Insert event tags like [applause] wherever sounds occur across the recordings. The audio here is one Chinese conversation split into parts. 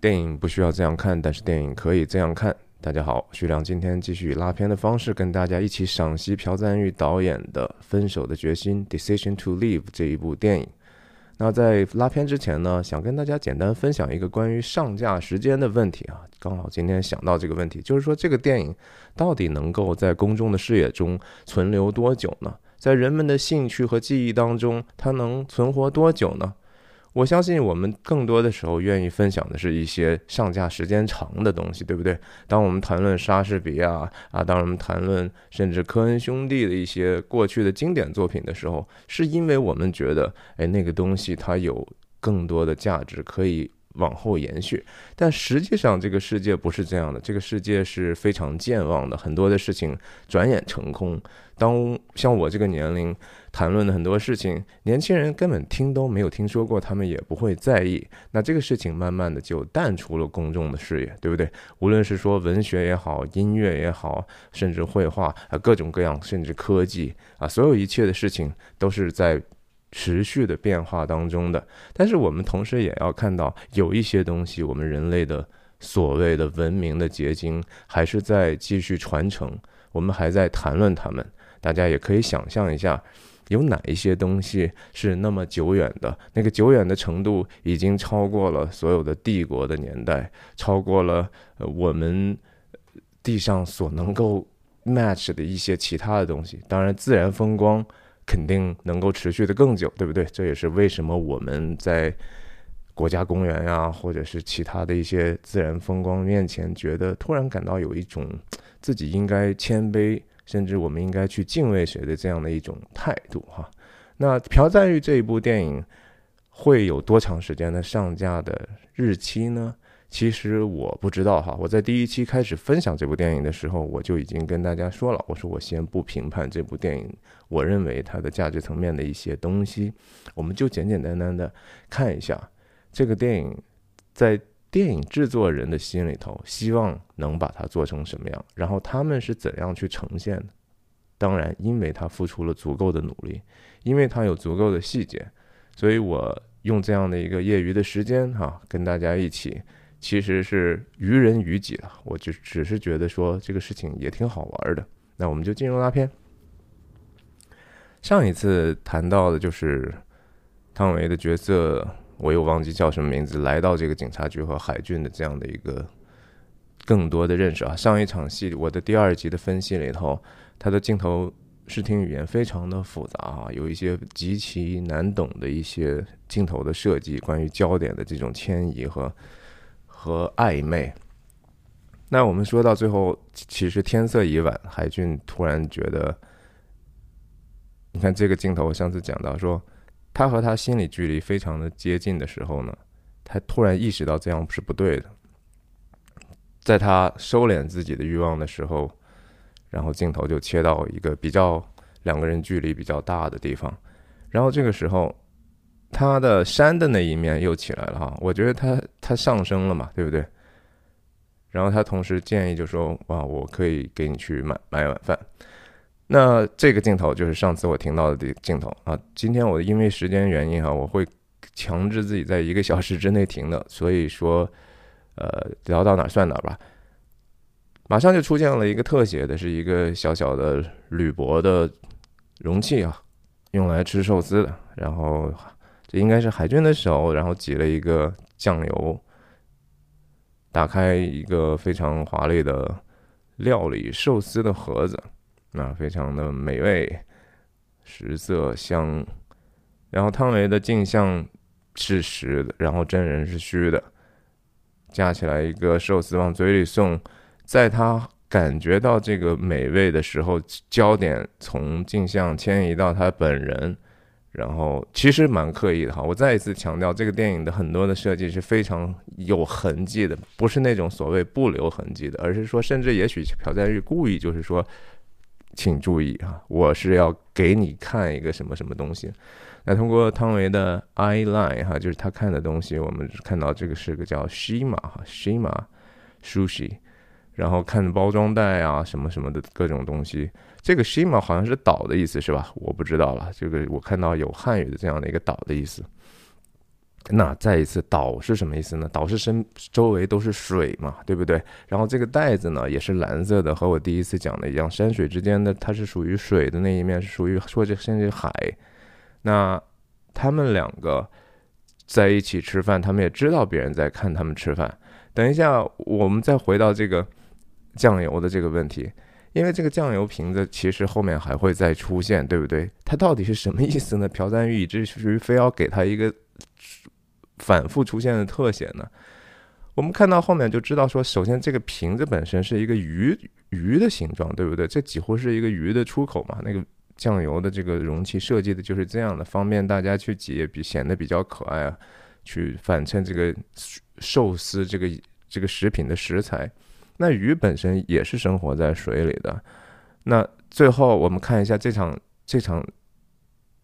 电影不需要这样看，但是电影可以这样看。大家好，徐亮今天继续以拉片的方式跟大家一起赏析朴赞玉导演的《分手的决心》（Decision to Leave） 这一部电影。那在拉片之前呢，想跟大家简单分享一个关于上架时间的问题啊。刚好今天想到这个问题，就是说这个电影到底能够在公众的视野中存留多久呢？在人们的兴趣和记忆当中，它能存活多久呢？我相信我们更多的时候愿意分享的是一些上架时间长的东西，对不对？当我们谈论莎士比亚啊，当我们谈论甚至科恩兄弟的一些过去的经典作品的时候，是因为我们觉得，哎，那个东西它有更多的价值可以往后延续。但实际上，这个世界不是这样的，这个世界是非常健忘的，很多的事情转眼成空。当像我这个年龄谈论的很多事情，年轻人根本听都没有听说过，他们也不会在意。那这个事情慢慢的就淡出了公众的视野，对不对？无论是说文学也好，音乐也好，甚至绘画啊，各种各样，甚至科技啊，所有一切的事情都是在持续的变化当中的。但是我们同时也要看到，有一些东西，我们人类的所谓的文明的结晶，还是在继续传承，我们还在谈论他们。大家也可以想象一下，有哪一些东西是那么久远的？那个久远的程度已经超过了所有的帝国的年代，超过了我们地上所能够 match 的一些其他的东西。当然，自然风光肯定能够持续的更久，对不对？这也是为什么我们在国家公园呀，或者是其他的一些自然风光面前，觉得突然感到有一种自己应该谦卑。甚至我们应该去敬畏谁的这样的一种态度哈。那朴赞玉这一部电影会有多长时间的上架的日期呢？其实我不知道哈。我在第一期开始分享这部电影的时候，我就已经跟大家说了，我说我先不评判这部电影，我认为它的价值层面的一些东西，我们就简简单单的看一下这个电影在。电影制作人的心里头，希望能把它做成什么样，然后他们是怎样去呈现的？当然，因为他付出了足够的努力，因为他有足够的细节，所以我用这样的一个业余的时间哈，跟大家一起，其实是于人于己了。我就只是觉得说这个事情也挺好玩的。那我们就进入拉片。上一次谈到的就是汤唯的角色。我又忘记叫什么名字，来到这个警察局和海俊的这样的一个更多的认识啊。上一场戏，我的第二集的分析里头，他的镜头视听语言非常的复杂啊，有一些极其难懂的一些镜头的设计，关于焦点的这种迁移和和暧昧。那我们说到最后，其实天色已晚，海俊突然觉得，你看这个镜头，上次讲到说。他和他心理距离非常的接近的时候呢，他突然意识到这样是不对的。在他收敛自己的欲望的时候，然后镜头就切到一个比较两个人距离比较大的地方，然后这个时候他的山的那一面又起来了哈，我觉得他他上升了嘛，对不对？然后他同时建议就说：“哇，我可以给你去买买晚饭。”那这个镜头就是上次我听到的镜头啊。今天我因为时间原因哈，我会强制自己在一个小时之内停的，所以说，呃，聊到哪算哪吧。马上就出现了一个特写的，是一个小小的铝箔的容器啊，用来吃寿司的。然后这应该是海军的手，然后挤了一个酱油，打开一个非常华丽的料理寿司的盒子。那非常的美味，食色香。然后汤唯的镜像是实的，然后真人是虚的，加起来一个寿司往嘴里送。在他感觉到这个美味的时候，焦点从镜像迁移到他本人，然后其实蛮刻意的哈。我再一次强调，这个电影的很多的设计是非常有痕迹的，不是那种所谓不留痕迹的，而是说，甚至也许朴赞玉故意就是说。请注意啊，我是要给你看一个什么什么东西。那通过汤唯的 eye line 哈，就是他看的东西，我们看到这个是个叫 Shima 哈，Shima sushi，然后看包装袋啊什么什么的各种东西。这个 Shima 好像是岛的意思是吧？我不知道了，这个我看到有汉语的这样的一个岛的意思。那再一次，岛是什么意思呢？岛是身周围都是水嘛，对不对？然后这个袋子呢也是蓝色的，和我第一次讲的一样，山水之间的它是属于水的那一面，是属于说这甚至海。那他们两个在一起吃饭，他们也知道别人在看他们吃饭。等一下，我们再回到这个酱油的这个问题，因为这个酱油瓶子其实后面还会再出现，对不对？它到底是什么意思呢？朴赞玉以至于非要给他一个。反复出现的特写呢？我们看到后面就知道说，首先这个瓶子本身是一个鱼鱼的形状，对不对？这几乎是一个鱼的出口嘛。那个酱油的这个容器设计的就是这样的，方便大家去挤，比显得比较可爱啊，去反衬这个寿司这个这个食品的食材。那鱼本身也是生活在水里的。那最后我们看一下这场这场。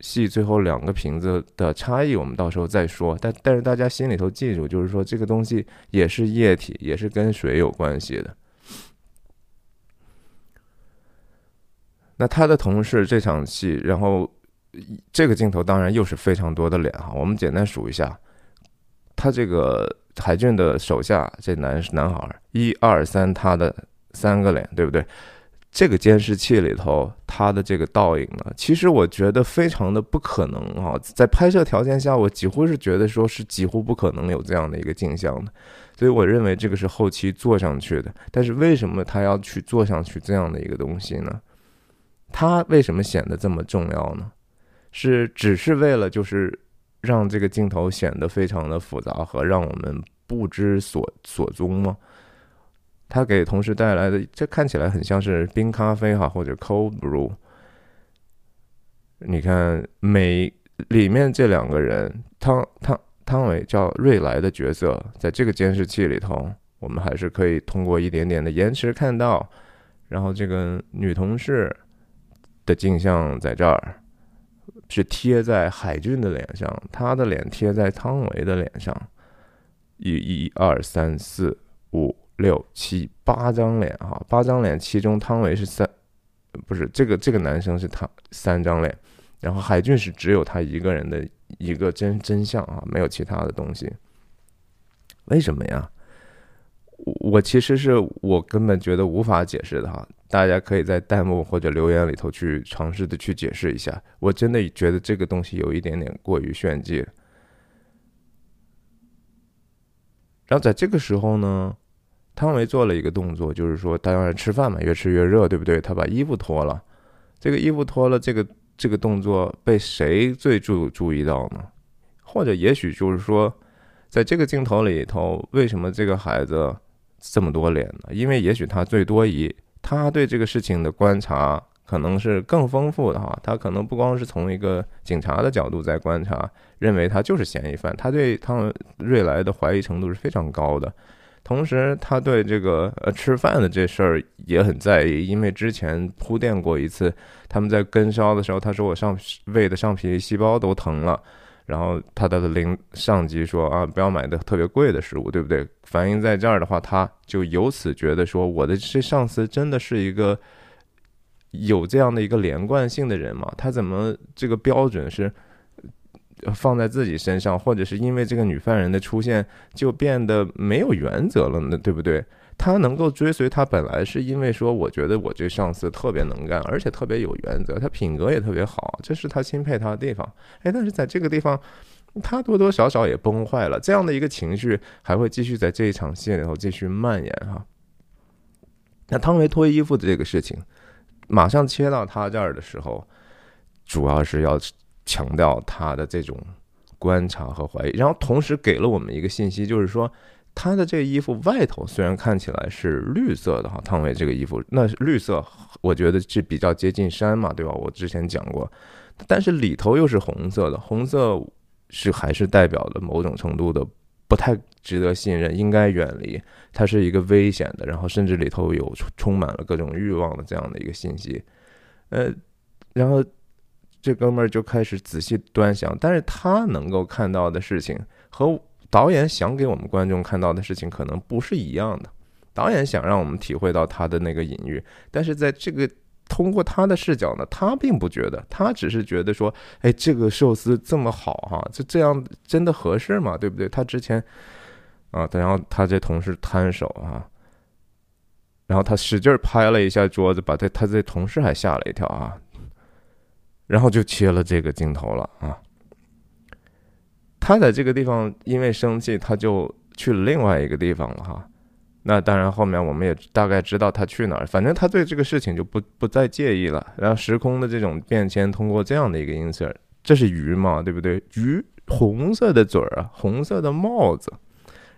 戏最后两个瓶子的差异，我们到时候再说。但但是大家心里头记住，就是说这个东西也是液体，也是跟水有关系的。那他的同事这场戏，然后这个镜头当然又是非常多的脸哈。我们简单数一下，他这个海俊的手下这男男孩，一二三，他的三个脸，对不对？这个监视器里头，它的这个倒影呢，其实我觉得非常的不可能啊，在拍摄条件下，我几乎是觉得说是几乎不可能有这样的一个镜像的，所以我认为这个是后期做上去的。但是为什么他要去做上去这样的一个东西呢？他为什么显得这么重要呢？是只是为了就是让这个镜头显得非常的复杂和让我们不知所所踪吗？他给同事带来的，这看起来很像是冰咖啡哈，或者 cold brew。你看，每里面这两个人，汤汤汤唯叫瑞来的角色，在这个监视器里头，我们还是可以通过一点点的延迟看到。然后这个女同事的镜像在这儿，是贴在海俊的脸上，他的脸贴在汤唯的脸上。一、一、二、三、四、五。六七八张脸哈，八张脸，其中汤唯是三，不是这个这个男生是他三张脸，然后海俊是只有他一个人的一个真真相啊，没有其他的东西。为什么呀？我其实是我根本觉得无法解释的哈，大家可以在弹幕或者留言里头去尝试的去解释一下。我真的觉得这个东西有一点点过于炫技。然后在这个时候呢？汤唯做了一个动作，就是说，当然吃饭嘛，越吃越热，对不对？他把衣服脱了，这个衣服脱了，这个这个动作被谁最注注意到呢？或者也许就是说，在这个镜头里头，为什么这个孩子这么多脸呢？因为也许他最多疑，他对这个事情的观察可能是更丰富的哈，他可能不光是从一个警察的角度在观察，认为他就是嫌疑犯，他对汤瑞来的怀疑程度是非常高的。同时，他对这个呃吃饭的这事儿也很在意，因为之前铺垫过一次，他们在跟烧的时候，他说我上胃的上皮细胞都疼了，然后他的领上级说啊，不要买的特别贵的食物，对不对？反映在这儿的话，他就由此觉得说，我的这上司真的是一个有这样的一个连贯性的人吗？他怎么这个标准是？放在自己身上，或者是因为这个女犯人的出现就变得没有原则了呢？对不对？他能够追随他，本来是因为说，我觉得我这上司特别能干，而且特别有原则，他品格也特别好，这是他钦佩他的地方。哎，但是在这个地方，他多多少少也崩坏了。这样的一个情绪还会继续在这一场戏里头继续蔓延哈。那汤唯脱衣服的这个事情，马上切到他这儿的时候，主要是要。强调他的这种观察和怀疑，然后同时给了我们一个信息，就是说他的这个衣服外头虽然看起来是绿色的哈，汤唯这个衣服那绿色，我觉得是比较接近山嘛，对吧？我之前讲过，但是里头又是红色的，红色是还是代表了某种程度的不太值得信任，应该远离，它是一个危险的，然后甚至里头有充满了各种欲望的这样的一个信息，呃，然后。这哥们儿就开始仔细端详，但是他能够看到的事情和导演想给我们观众看到的事情可能不是一样的。导演想让我们体会到他的那个隐喻，但是在这个通过他的视角呢，他并不觉得，他只是觉得说，哎，这个寿司这么好哈，就这样真的合适吗？对不对？他之前啊，然后他这同事摊手啊，然后他使劲拍了一下桌子，把他他这同事还吓了一跳啊，然后就切了这个镜头了啊。他在这个地方因为生气，他就去了另外一个地方了哈。那当然，后面我们也大概知道他去哪儿。反正他对这个事情就不不再介意了。然后时空的这种变迁，通过这样的一个音色，这是鱼嘛，对不对？鱼红色的嘴儿啊，红色的帽子，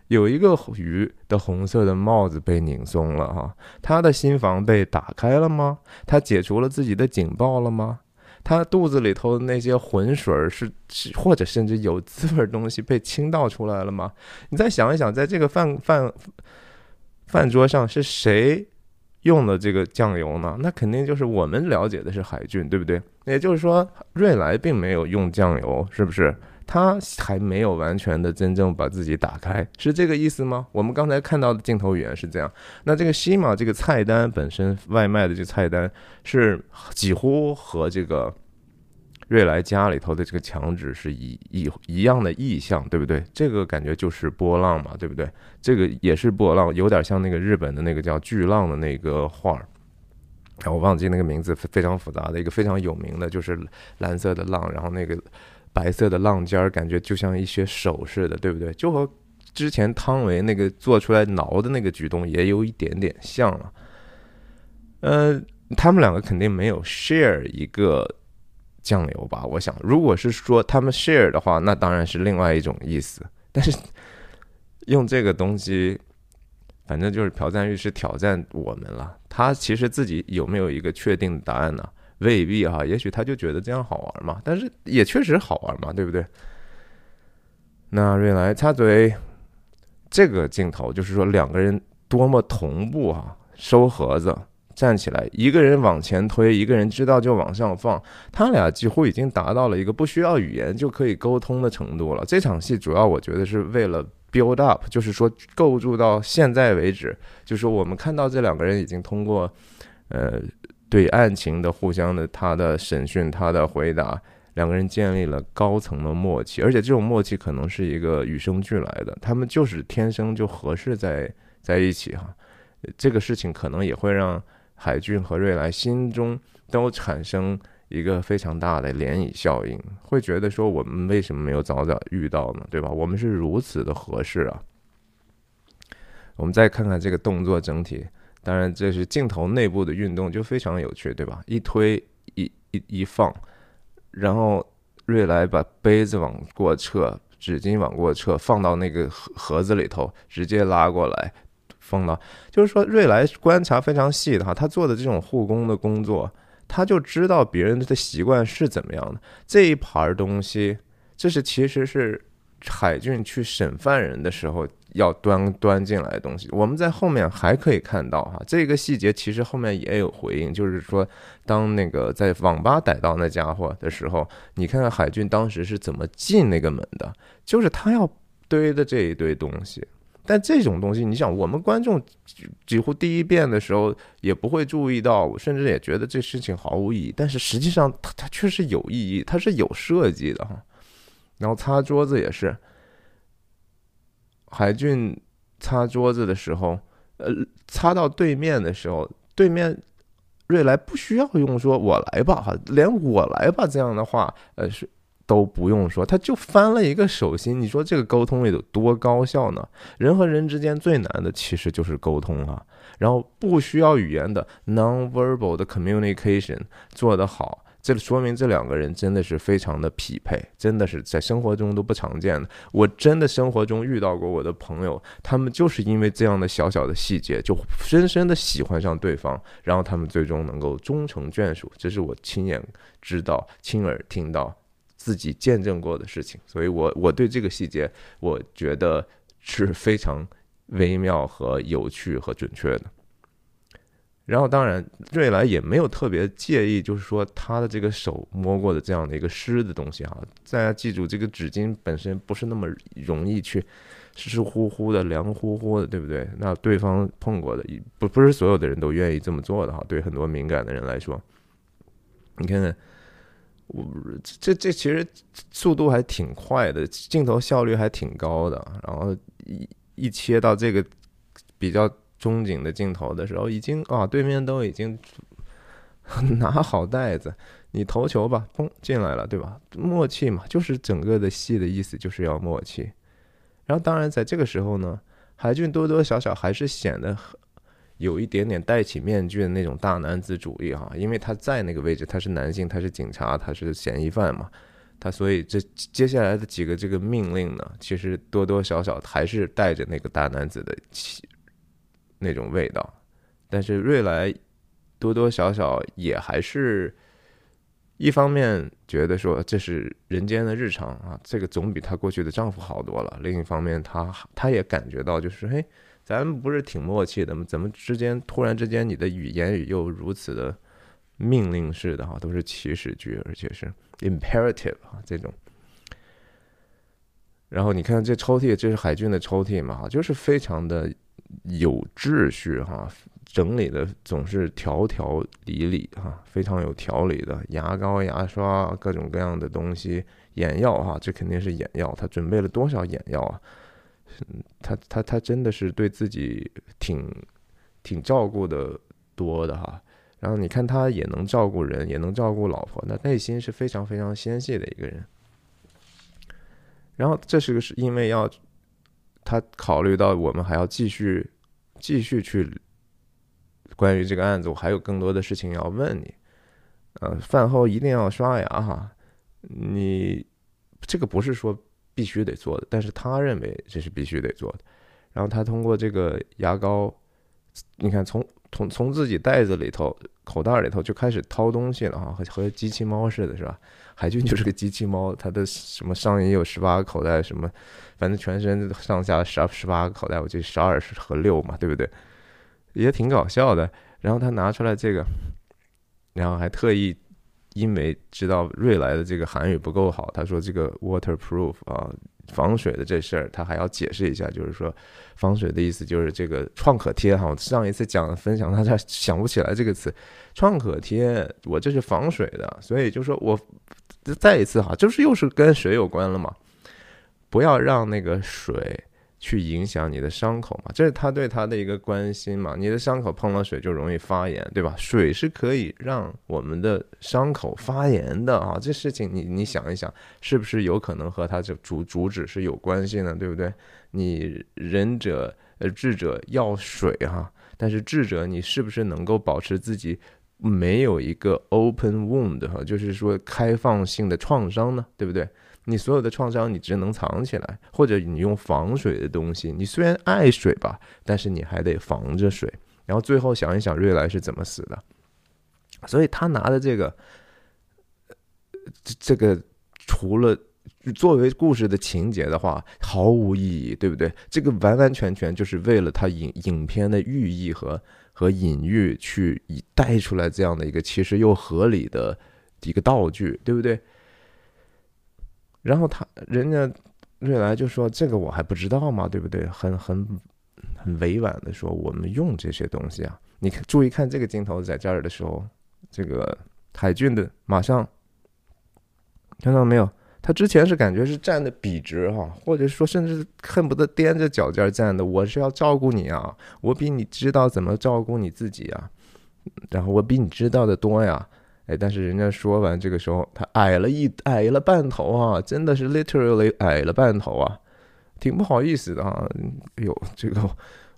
有一个鱼的红色的帽子被拧松了哈。他的心房被打开了吗？他解除了自己的警报了吗？他肚子里头那些浑水是是，或者甚至有滋味东西被倾倒出来了吗？你再想一想，在这个饭饭。饭桌上是谁用的这个酱油呢？那肯定就是我们了解的是海俊，对不对？也就是说，瑞来并没有用酱油，是不是？他还没有完全的真正把自己打开，是这个意思吗？我们刚才看到的镜头语言是这样。那这个西马这个菜单本身，外卖的这个菜单是几乎和这个。瑞来家里头的这个墙纸是一一一样的意象，对不对？这个感觉就是波浪嘛，对不对？这个也是波浪，有点像那个日本的那个叫巨浪的那个画儿，我忘记那个名字，非常复杂的一个非常有名的，就是蓝色的浪，然后那个白色的浪尖儿，感觉就像一些手似的，对不对？就和之前汤唯那个做出来挠的那个举动也有一点点像了。呃，他们两个肯定没有 share 一个。酱油吧，我想，如果是说他们 share 的话，那当然是另外一种意思。但是用这个东西，反正就是朴赞玉是挑战我们了。他其实自己有没有一个确定的答案呢？未必哈，也许他就觉得这样好玩嘛。但是也确实好玩嘛，对不对？那瑞来插嘴，这个镜头就是说两个人多么同步啊，收盒子。站起来，一个人往前推，一个人知道就往上放，他俩几乎已经达到了一个不需要语言就可以沟通的程度了。这场戏主要我觉得是为了 build up，就是说构筑到现在为止，就是我们看到这两个人已经通过，呃，对案情的互相的他的审讯，他的回答，两个人建立了高层的默契，而且这种默契可能是一个与生俱来的，他们就是天生就合适在在一起哈。这个事情可能也会让。海俊和瑞来心中都产生一个非常大的涟漪效应，会觉得说我们为什么没有早早遇到呢？对吧？我们是如此的合适啊！我们再看看这个动作整体，当然这是镜头内部的运动就非常有趣，对吧？一推一一一放，然后瑞来把杯子往过撤，纸巾往过撤，放到那个盒盒子里头，直接拉过来。放到，就是说瑞来观察非常细的哈，他做的这种护工的工作，他就知道别人的习惯是怎么样的。这一盘东西，这是其实是海俊去审犯人的时候要端端进来的东西。我们在后面还可以看到哈，这个细节其实后面也有回应，就是说当那个在网吧逮到那家伙的时候，你看看海俊当时是怎么进那个门的，就是他要堆的这一堆东西。但这种东西，你想，我们观众几乎第一遍的时候也不会注意到，甚至也觉得这事情毫无意义。但是实际上，它它确实有意义，它是有设计的哈。然后擦桌子也是，海俊擦桌子的时候，呃，擦到对面的时候，对面瑞来不需要用说“我来吧”哈，连“我来吧”这样的话，呃是。都不用说，他就翻了一个手心。你说这个沟通有多高效呢？人和人之间最难的其实就是沟通啊。然后不需要语言的 non-verbal 的 communication 做得好，这说明这两个人真的是非常的匹配，真的是在生活中都不常见的。我真的生活中遇到过我的朋友，他们就是因为这样的小小的细节就深深的喜欢上对方，然后他们最终能够终成眷属。这是我亲眼知道、亲耳听到。自己见证过的事情，所以我我对这个细节，我觉得是非常微妙和有趣和准确的。然后，当然，瑞来也没有特别介意，就是说他的这个手摸过的这样的一个湿的东西哈。大家记住，这个纸巾本身不是那么容易去湿乎乎的、凉乎乎的，对不对？那对方碰过的，不不是所有的人都愿意这么做的哈。对很多敏感的人来说，你看看，我这这其实速度还挺快的，镜头效率还挺高的。然后一一切到这个比较中景的镜头的时候，已经啊，对面都已经 [laughs] 拿好袋子，你投球吧，砰进来了，对吧？默契嘛，就是整个的戏的意思，就是要默契。然后，当然，在这个时候呢，海俊多多少少还是显得有一点点戴起面具的那种大男子主义哈，因为他在那个位置，他是男性，他是警察，他是嫌疑犯嘛，他所以这接下来的几个这个命令呢，其实多多少少还是带着那个大男子的气那种味道，但是瑞来多多少少也还是。一方面觉得说这是人间的日常啊，这个总比她过去的丈夫好多了。另一方面，她她也感觉到就是，嘿，咱们不是挺默契的吗？怎么之间突然之间你的语言语又如此的命令式的哈，都是祈使句，而且是 imperative 啊这种。然后你看这抽屉，这是海军的抽屉嘛，就是非常的有秩序哈。整理的总是条条理理哈，非常有条理的牙膏、牙刷，各种各样的东西，眼药哈，这肯定是眼药。他准备了多少眼药啊？他他他真的是对自己挺挺照顾的多的哈。然后你看他也能照顾人，也能照顾老婆，那内心是非常非常纤细的一个人。然后这是个是因为要他考虑到我们还要继续继续去。关于这个案子，我还有更多的事情要问你。呃，饭后一定要刷牙哈。你这个不是说必须得做的，但是他认为这是必须得做的。然后他通过这个牙膏，你看从从从自己袋子里头、口袋里头就开始掏东西了哈，和和机器猫似的，是吧？海军就是个机器猫，他的什么上衣有十八个口袋，什么反正全身上下十二十八个口袋，我记得十二和六嘛，对不对？也挺搞笑的，然后他拿出来这个，然后还特意因为知道瑞来的这个韩语不够好，他说这个 waterproof 啊，防水的这事儿，他还要解释一下，就是说防水的意思就是这个创可贴哈。我上一次讲分享，他他 [laughs] 想不起来这个词，创可贴，我这是防水的，所以就说我再一次哈，就是又是跟水有关了嘛，不要让那个水。去影响你的伤口嘛，这是他对他的一个关心嘛。你的伤口碰了水就容易发炎，对吧？水是可以让我们的伤口发炎的啊。这事情你你想一想，是不是有可能和他这主主旨是有关系呢？对不对？你仁者呃智者要水哈，但是智者你是不是能够保持自己没有一个 open wound 哈，就是说开放性的创伤呢？对不对？你所有的创伤，你只能藏起来，或者你用防水的东西。你虽然爱水吧，但是你还得防着水。然后最后想一想，瑞来是怎么死的？所以他拿的这个，这个除了作为故事的情节的话，毫无意义，对不对？这个完完全全就是为了他影影片的寓意和和隐喻去带出来这样的一个其实又合理的一个道具，对不对？然后他人家瑞来就说：“这个我还不知道吗？对不对？很很很委婉的说，我们用这些东西啊。你看，注意看这个镜头在这儿的时候，这个海俊的马上看到没有？他之前是感觉是站的笔直哈，或者说甚至恨不得踮着脚尖站的。我是要照顾你啊，我比你知道怎么照顾你自己啊，然后我比你知道的多呀。”哎，但是人家说完这个时候，他矮了一矮了半头啊，真的是 literally 矮了半头啊，挺不好意思的啊。哟，这个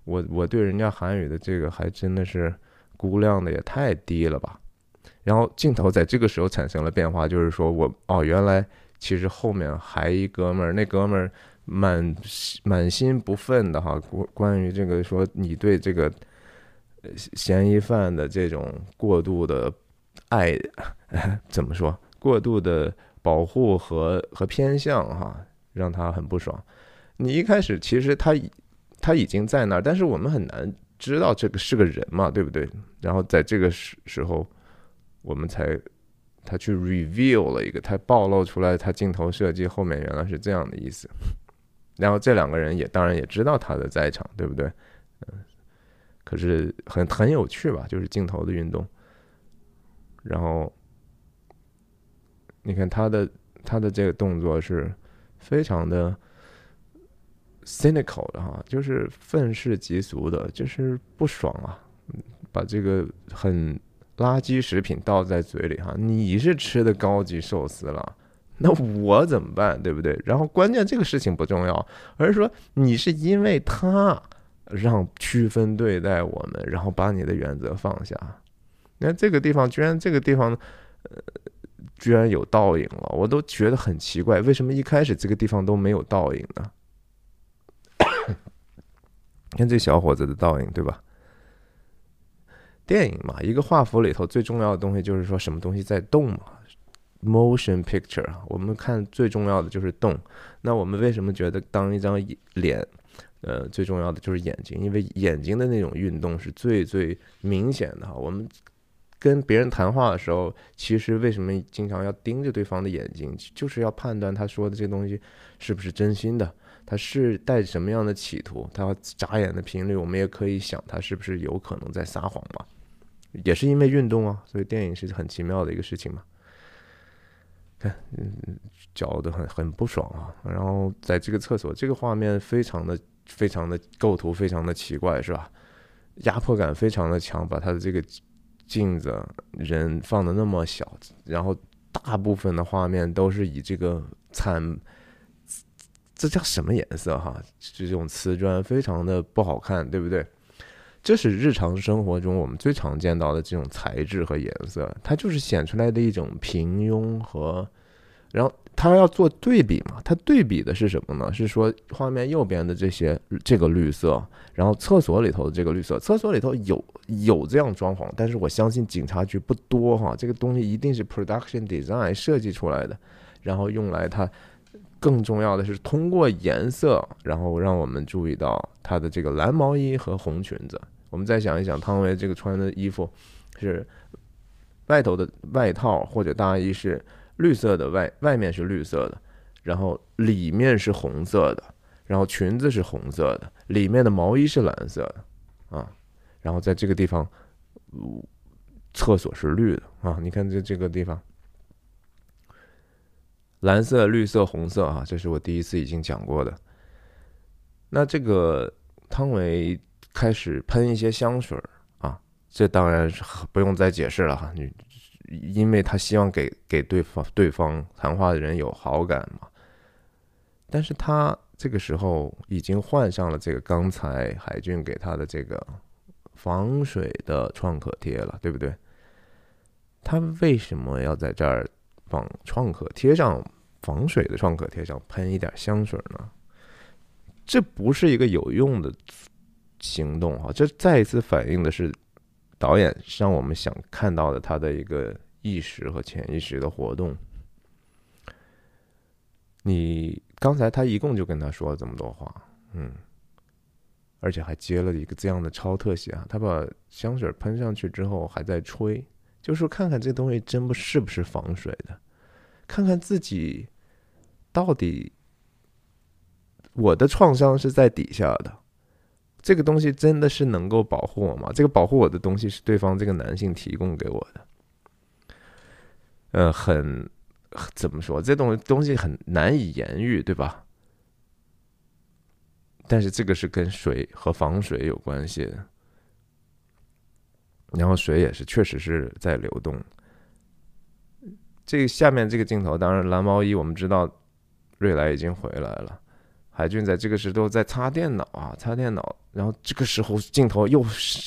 我我对人家韩语的这个还真的是估量的也太低了吧。然后镜头在这个时候产生了变化，就是说我哦，原来其实后面还一哥们儿，那哥们儿满满心不忿的哈，关关于这个说你对这个嫌疑犯的这种过度的。爱 [laughs] 怎么说？过度的保护和和偏向哈，让他很不爽。你一开始其实他他已经在那儿，但是我们很难知道这个是个人嘛，对不对？然后在这个时时候，我们才他去 reveal 了一个，他暴露出来，他镜头设计后面原来是这样的意思。然后这两个人也当然也知道他的在场，对不对？嗯，可是很很有趣吧，就是镜头的运动。然后你看他的他的这个动作是非常的 cynical 的哈，就是愤世嫉俗的，就是不爽啊，把这个很。垃圾食品倒在嘴里哈，你是吃的高级寿司了，[laughs] 那我怎么办？对不对？然后关键这个事情不重要，而是说你是因为他让区分对待我们，然后把你的原则放下。你看这个地方居然这个地方呃居然有倒影了，我都觉得很奇怪，为什么一开始这个地方都没有倒影呢？[coughs] 看这小伙子的倒影，对吧？电影嘛，一个画幅里头最重要的东西就是说什么东西在动嘛，motion picture 啊。我们看最重要的就是动。那我们为什么觉得当一张脸，呃，最重要的就是眼睛？因为眼睛的那种运动是最最明显的哈。我们跟别人谈话的时候，其实为什么经常要盯着对方的眼睛，就是要判断他说的这东西是不是真心的，他是带什么样的企图，他要眨眼的频率，我们也可以想他是不是有可能在撒谎嘛。也是因为运动啊，所以电影是很奇妙的一个事情嘛。看，嗯，搅得很很不爽啊。然后在这个厕所，这个画面非常的、非常的构图非常的奇怪，是吧？压迫感非常的强，把他的这个镜子人放的那么小，然后大部分的画面都是以这个惨，这叫什么颜色哈？这种瓷砖非常的不好看，对不对？这是日常生活中我们最常见到的这种材质和颜色，它就是显出来的一种平庸和，然后它要做对比嘛，它对比的是什么呢？是说画面右边的这些这个绿色，然后厕所里头的这个绿色，厕所里头有有这样装潢，但是我相信警察局不多哈，这个东西一定是 production design 设计出来的，然后用来它。更重要的是通过颜色，然后让我们注意到他的这个蓝毛衣和红裙子。我们再想一想，汤唯这个穿的衣服是外头的外套或者大衣是绿色的，外外面是绿色的，然后里面是红色的，然后裙子是红色的，里面的毛衣是蓝色的啊。然后在这个地方，厕所是绿的啊。你看这这个地方，蓝色、绿色、红色啊，这是我第一次已经讲过的。那这个汤唯。开始喷一些香水啊，这当然是不用再解释了哈。你因为他希望给给对方对方谈话的人有好感嘛。但是他这个时候已经换上了这个刚才海俊给他的这个防水的创可贴了，对不对？他为什么要在这儿往创可贴上防水的创可贴上喷一点香水呢？这不是一个有用的。行动哈，这再一次反映的是导演让我们想看到的他的一个意识和潜意识的活动。你刚才他一共就跟他说了这么多话，嗯，而且还接了一个这样的超特写啊，他把香水喷上去之后还在吹，就说看看这东西真不是不是防水的，看看自己到底我的创伤是在底下的。这个东西真的是能够保护我吗？这个保护我的东西是对方这个男性提供给我的，呃，很怎么说？这东东西很难以言喻，对吧？但是这个是跟水和防水有关系的，然后水也是确实是在流动。这下面这个镜头，当然蓝毛衣，我们知道瑞来已经回来了。海俊在这个时候在擦电脑啊，擦电脑。然后这个时候镜头又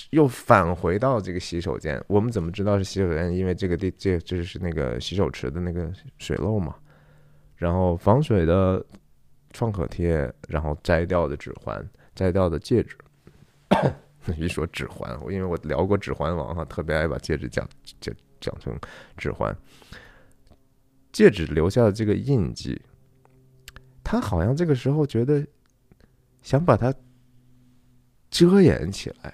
又返回到这个洗手间。我们怎么知道是洗手间？因为这个地这这是那个洗手池的那个水漏嘛。然后防水的创可贴，然后摘掉的指环，摘掉的戒指。[coughs] 一说指环，我因为我聊过《指环王》哈，特别爱把戒指讲讲讲成指环。戒指留下的这个印记。他好像这个时候觉得想把它遮掩起来。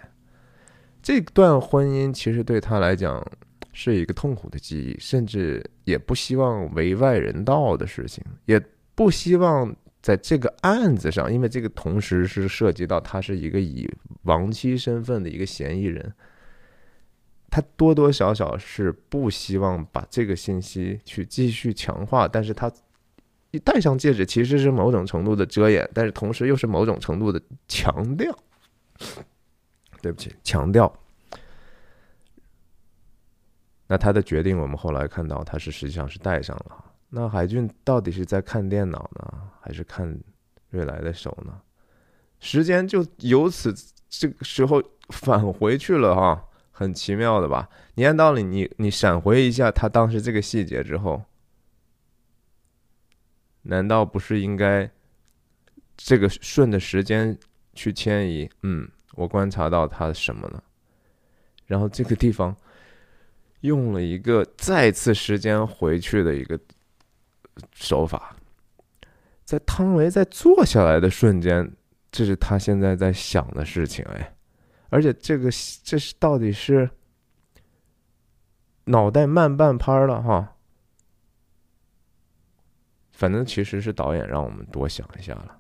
这段婚姻其实对他来讲是一个痛苦的记忆，甚至也不希望为外人道的事情，也不希望在这个案子上，因为这个同时是涉及到他是一个以亡妻身份的一个嫌疑人，他多多少少是不希望把这个信息去继续强化，但是他戴上戒指，其实是某种程度的遮掩，但是同时又是某种程度的强调。对不起，强调。那他的决定，我们后来看到他是实际上是戴上了。那海俊到底是在看电脑呢，还是看瑞来的手呢？时间就由此这个时候返回去了哈，很奇妙的吧？你按道理，你你闪回一下他当时这个细节之后，难道不是应该这个顺着时间去迁移？嗯，我观察到他什么呢？然后这个地方用了一个再次时间回去的一个。手法，在汤唯在坐下来的瞬间，这是他现在在想的事情哎，而且这个这是到底是脑袋慢半拍了哈，反正其实是导演让我们多想一下了。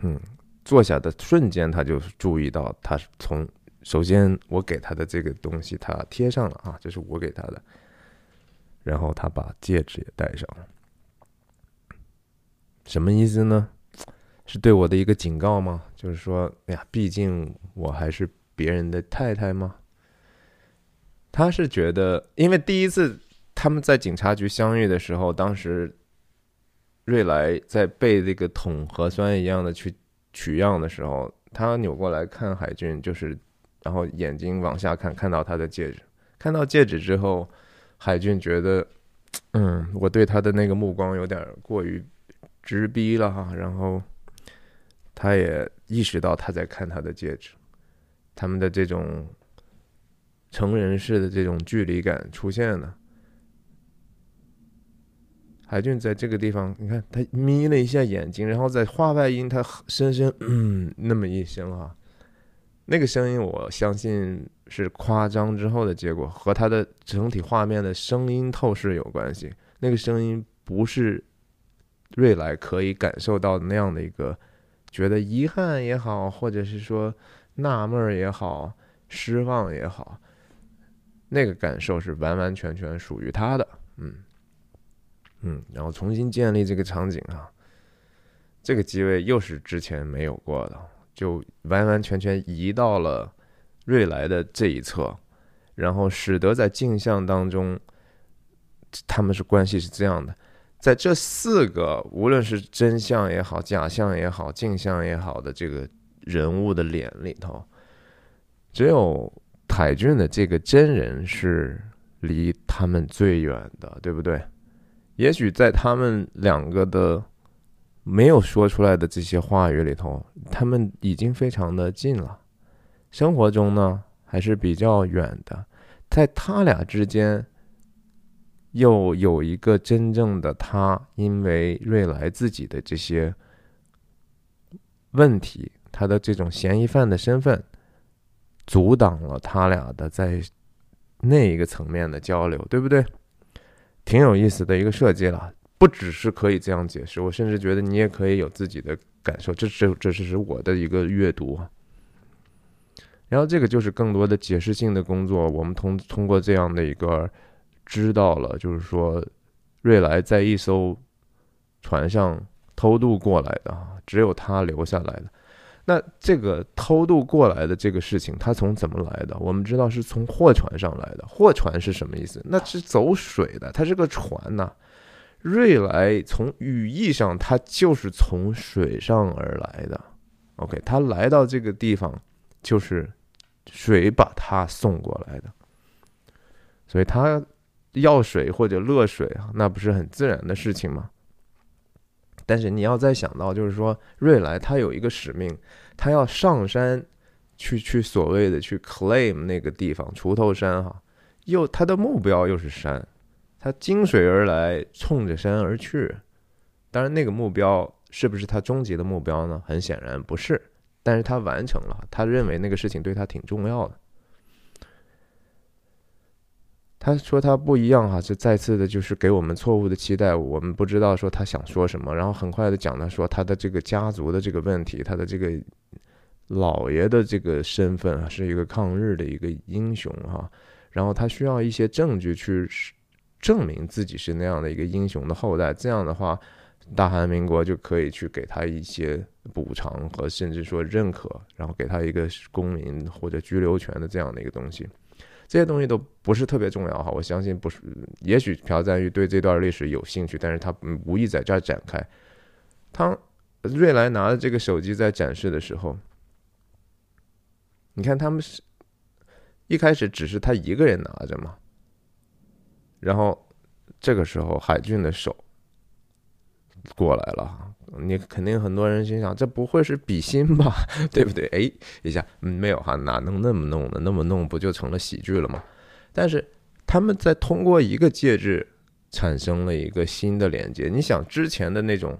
嗯，坐下的瞬间，他就注意到，他从首先我给他的这个东西，他贴上了啊，这是我给他的。然后他把戒指也戴上了，什么意思呢？是对我的一个警告吗？就是说，哎呀，毕竟我还是别人的太太吗？他是觉得，因为第一次他们在警察局相遇的时候，当时瑞来在被这个桶核酸一样的去取样的时候，他扭过来看海军，就是然后眼睛往下看，看到他的戒指，看到戒指之后。海俊觉得，嗯，我对他的那个目光有点过于直逼了哈，然后他也意识到他在看他的戒指，他们的这种成人式的这种距离感出现了。海俊在这个地方，你看他眯了一下眼睛，然后在话外音，他深深嗯那么一声啊。那个声音，我相信是夸张之后的结果，和他的整体画面的声音透视有关系。那个声音不是瑞来可以感受到那样的一个，觉得遗憾也好，或者是说纳闷也好，失望也好，那个感受是完完全全属于他的。嗯嗯，然后重新建立这个场景啊，这个机位又是之前没有过的。就完完全全移到了瑞来的这一侧，然后使得在镜像当中，他们是关系是这样的，在这四个无论是真相也好、假象也好、镜像也好的这个人物的脸里头，只有凯俊的这个真人是离他们最远的，对不对？也许在他们两个的。没有说出来的这些话语里头，他们已经非常的近了。生活中呢，还是比较远的。在他俩之间，又有一个真正的他，因为瑞来自己的这些问题，他的这种嫌疑犯的身份，阻挡了他俩的在那一个层面的交流，对不对？挺有意思的一个设计了。不只是可以这样解释，我甚至觉得你也可以有自己的感受。这这这是是我的一个阅读。然后这个就是更多的解释性的工作。我们通通过这样的一个知道了，就是说瑞来在一艘船上偷渡过来的，只有他留下来的。那这个偷渡过来的这个事情，它从怎么来的？我们知道是从货船上来的。货船是什么意思？那是走水的，它是个船呐。瑞来从语义上，它就是从水上而来的。OK，他来到这个地方，就是水把他送过来的。所以他要水或者乐水啊，那不是很自然的事情吗？但是你要再想到，就是说瑞来他有一个使命，他要上山去去所谓的去 claim 那个地方锄头山哈，又他的目标又是山。他经水而来，冲着山而去。当然，那个目标是不是他终极的目标呢？很显然不是。但是他完成了，他认为那个事情对他挺重要的。他说他不一样哈，是再次的就是给我们错误的期待，我们不知道说他想说什么，然后很快的讲他说他的这个家族的这个问题，他的这个老爷的这个身份啊，是一个抗日的一个英雄哈，然后他需要一些证据去证明自己是那样的一个英雄的后代，这样的话，大韩民国就可以去给他一些补偿和甚至说认可，然后给他一个公民或者居留权的这样的一个东西。这些东西都不是特别重要哈，我相信不是。也许朴赞玉对这段历史有兴趣，但是他无意在这展开。当瑞来拿着这个手机在展示的时候，你看他们是一开始只是他一个人拿着嘛，然后这个时候海俊的手过来了。你肯定很多人心想，这不会是比心吧？[laughs] 对不对？哎，一下，嗯，没有哈，哪能那么弄呢？那么弄不就成了喜剧了吗？但是他们在通过一个介质产生了一个新的连接。你想之前的那种，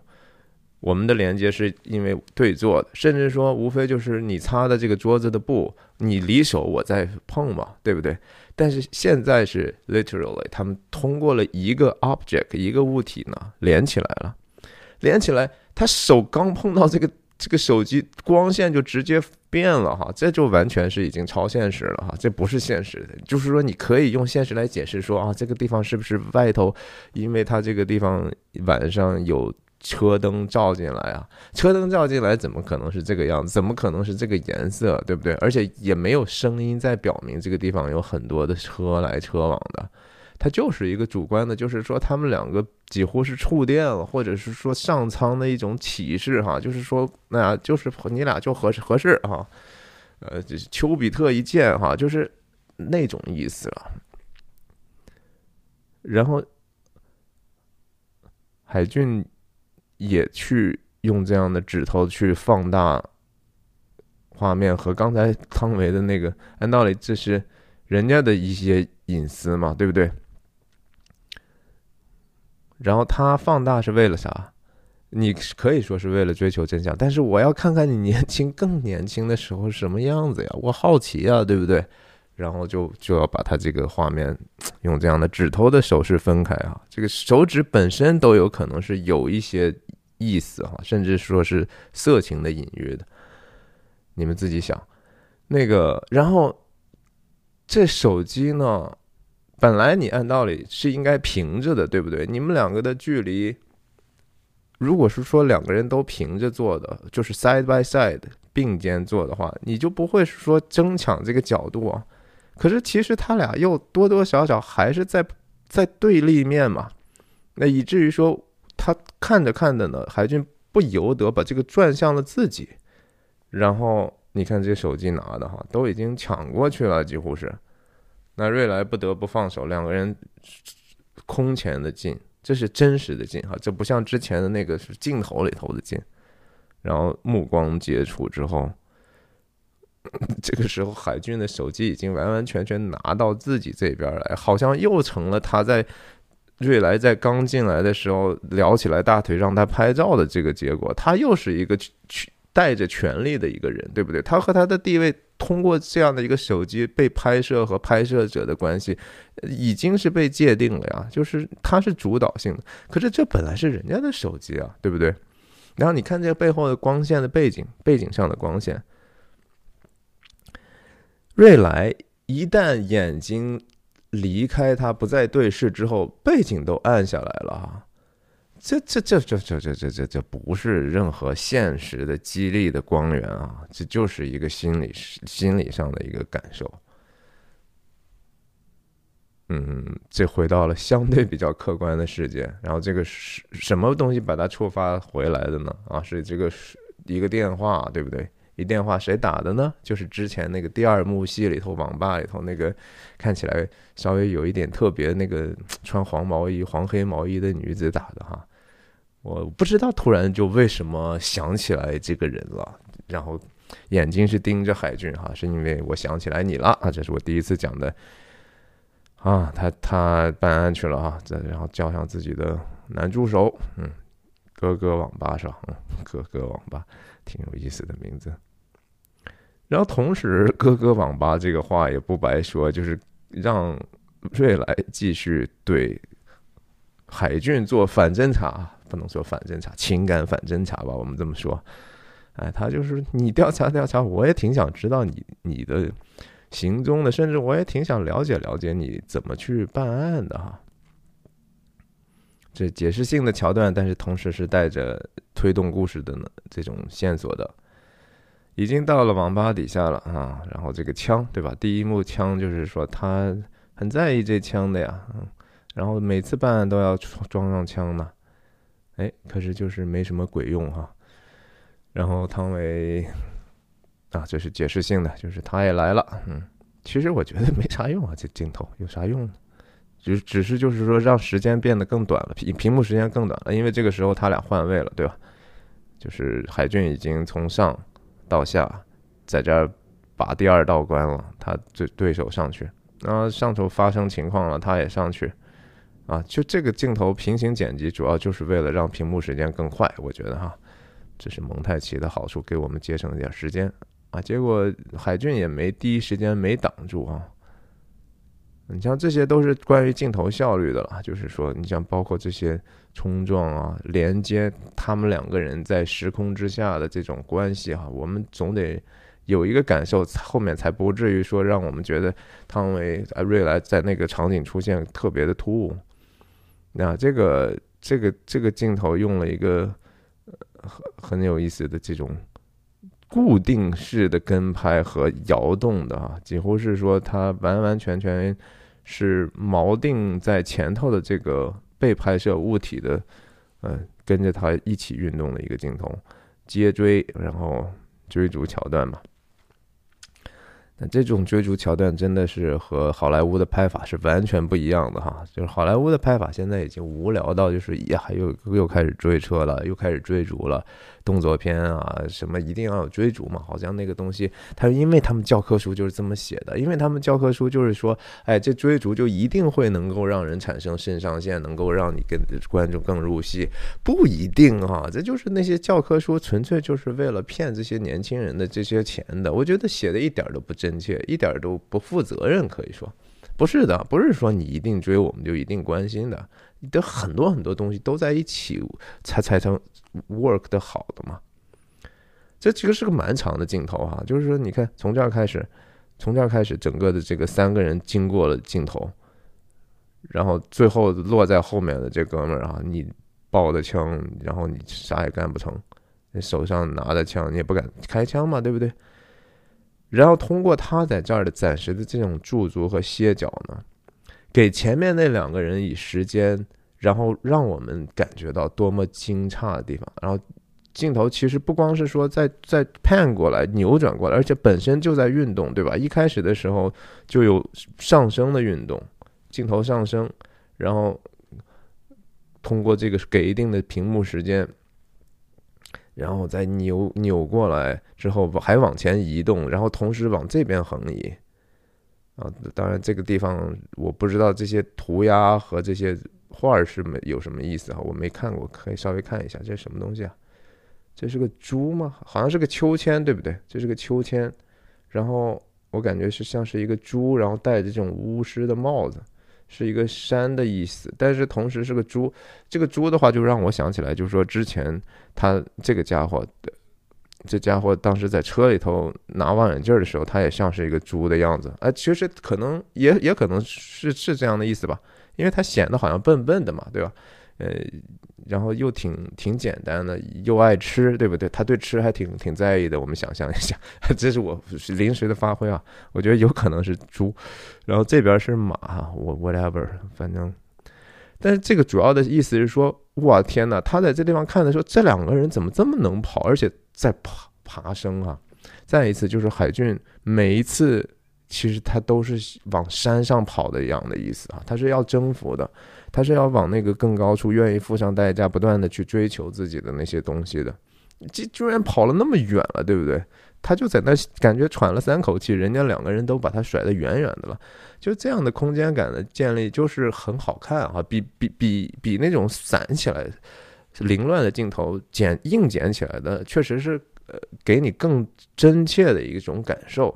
我们的连接是因为对坐的，甚至说无非就是你擦的这个桌子的布，你离手我再碰嘛，对不对？但是现在是 literally，他们通过了一个 object 一个物体呢连起来了。连起来，他手刚碰到这个这个手机，光线就直接变了哈，这就完全是已经超现实了哈，这不是现实的。就是说，你可以用现实来解释说啊，这个地方是不是外头，因为它这个地方晚上有车灯照进来啊，车灯照进来怎么可能是这个样子？怎么可能是这个颜色？对不对？而且也没有声音在表明这个地方有很多的车来车往的。它就是一个主观的，就是说他们两个几乎是触电了，或者是说上苍的一种启示哈，就是说那就是你俩就合适合适哈，呃，丘比特一箭哈，就是那种意思了。然后海俊也去用这样的指头去放大画面，和刚才汤唯的那个，按道理这是人家的一些隐私嘛，对不对？然后他放大是为了啥？你可以说是为了追求真相，但是我要看看你年轻、更年轻的时候是什么样子呀，我好奇啊，对不对？然后就就要把他这个画面用这样的指头的手势分开啊，这个手指本身都有可能是有一些意思哈，甚至说是色情的隐喻的。你们自己想，那个，然后这手机呢？本来你按道理是应该平着的，对不对？你们两个的距离，如果是说两个人都平着坐的，就是 side by side 并肩坐的话，你就不会说争抢这个角度啊。可是其实他俩又多多少少还是在在对立面嘛，那以至于说他看着看着呢，海军不由得把这个转向了自己，然后你看这手机拿的哈，都已经抢过去了，几乎是。那瑞来不得不放手，两个人空前的近，这是真实的近哈，这不像之前的那个是镜头里头的近。然后目光接触之后，[laughs] 这个时候海军的手机已经完完全全拿到自己这边来，好像又成了他在瑞来在刚进来的时候撩起来大腿让他拍照的这个结果，他又是一个去去带着权力的一个人，对不对？他和他的地位。通过这样的一个手机被拍摄和拍摄者的关系，已经是被界定了呀，就是他是主导性的。可是这本来是人家的手机啊，对不对？然后你看这个背后的光线的背景，背景上的光线，瑞来一旦眼睛离开他不再对视之后，背景都暗下来了啊。这这这这这这这这这不是任何现实的激励的光源啊，这就是一个心理心理上的一个感受。嗯，这回到了相对比较客观的世界，然后这个是什么东西把它触发回来的呢？啊，是这个是一个电话，对不对？一电话谁打的呢？就是之前那个第二幕戏里头网吧里头那个看起来稍微有一点特别那个穿黄毛衣黄黑毛衣的女子打的哈。我不知道突然就为什么想起来这个人了，然后眼睛是盯着海军哈，是因为我想起来你了啊，这是我第一次讲的。啊，他他办案去了啊，再然后叫上自己的男助手，嗯，哥哥网吧上，哥哥网吧挺有意思的名字，然后同时哥哥网吧这个话也不白说，就是让瑞来继续对海俊做反侦查，不能说反侦查，情感反侦查吧，我们这么说。哎，他就是你调查调查，我也挺想知道你你的行踪的，甚至我也挺想了解了解你怎么去办案的哈。这解释性的桥段，但是同时是带着推动故事的呢这种线索的。已经到了网吧底下了啊，然后这个枪对吧？第一幕枪就是说他很在意这枪的呀，嗯，然后每次办案都要装上枪呢，哎，可是就是没什么鬼用哈。然后汤唯啊，这是解释性的，就是他也来了，嗯，其实我觉得没啥用啊，这镜头有啥用呢？只只是就是说让时间变得更短了，屏屏幕时间更短了，因为这个时候他俩换位了，对吧？就是海俊已经从上。到下，在这儿把第二道关了，他对对手上去，然后上头发生情况了，他也上去，啊，就这个镜头平行剪辑，主要就是为了让屏幕时间更快，我觉得哈，这是蒙太奇的好处，给我们节省一点时间啊。结果海俊也没第一时间没挡住啊。你像这些都是关于镜头效率的了，就是说，你像包括这些冲撞啊、连接，他们两个人在时空之下的这种关系哈，我们总得有一个感受，后面才不至于说让我们觉得汤唯啊瑞来在那个场景出现特别的突兀。那这个这个这个镜头用了一个很很有意思的这种固定式的跟拍和摇动的啊，几乎是说它完完全全。是锚定在前头的这个被拍摄物体的，嗯，跟着它一起运动的一个镜头，接追，然后追逐桥段嘛。那这种追逐桥段真的是和好莱坞的拍法是完全不一样的哈，就是好莱坞的拍法现在已经无聊到就是呀，又又开始追车了，又开始追逐了。动作片啊，什么一定要有追逐嘛？好像那个东西，他因为他们教科书就是这么写的，因为他们教科书就是说，哎，这追逐就一定会能够让人产生肾上腺，能够让你跟观众更入戏，不一定啊，这就是那些教科书纯粹就是为了骗这些年轻人的这些钱的。我觉得写的一点都不真切，一点都不负责任，可以说，不是的，不是说你一定追我们就一定关心的。你的很多很多东西都在一起才才成 work 的好的嘛。这其实是个蛮长的镜头哈，就是说你看从这儿开始，从这儿开始，整个的这个三个人经过了镜头，然后最后落在后面的这哥们儿啊，你抱着枪，然后你啥也干不成，你手上拿着枪，你也不敢开枪嘛，对不对？然后通过他在这儿的暂时的这种驻足和歇脚呢。给前面那两个人以时间，然后让我们感觉到多么惊诧的地方。然后镜头其实不光是说在在 pan 过来扭转过来，而且本身就在运动，对吧？一开始的时候就有上升的运动，镜头上升，然后通过这个给一定的屏幕时间，然后再扭扭过来之后还往前移动，然后同时往这边横移。啊，当然这个地方我不知道这些涂鸦和这些画儿是没有什么意思啊，我没看过，可以稍微看一下，这是什么东西啊？这是个猪吗？好像是个秋千，对不对？这是个秋千，然后我感觉是像是一个猪，然后戴着这种巫师的帽子，是一个山的意思，但是同时是个猪。这个猪的话，就让我想起来，就是说之前他这个家伙的。这家伙当时在车里头拿望远镜的时候，他也像是一个猪的样子。哎，其实可能也也可能是是这样的意思吧，因为他显得好像笨笨的嘛，对吧？呃，然后又挺挺简单的，又爱吃，对不对？他对吃还挺挺在意的。我们想象一下，[laughs] 这是我临时的发挥啊，我觉得有可能是猪。然后这边是马，我 whatever，反正。但是这个主要的意思是说，哇天哪！他在这地方看的时候，这两个人怎么这么能跑，而且在爬爬升啊！再一次就是海俊每一次其实他都是往山上跑的一样的意思啊，他是要征服的，他是要往那个更高处，愿意付上代价，不断的去追求自己的那些东西的。这居然跑了那么远了，对不对？他就在那感觉喘了三口气，人家两个人都把他甩得远远的了。就这样的空间感的建立，就是很好看啊！比比比比那种散起来、凌乱的镜头剪硬剪起来的，确实是呃，给你更真切的一种感受。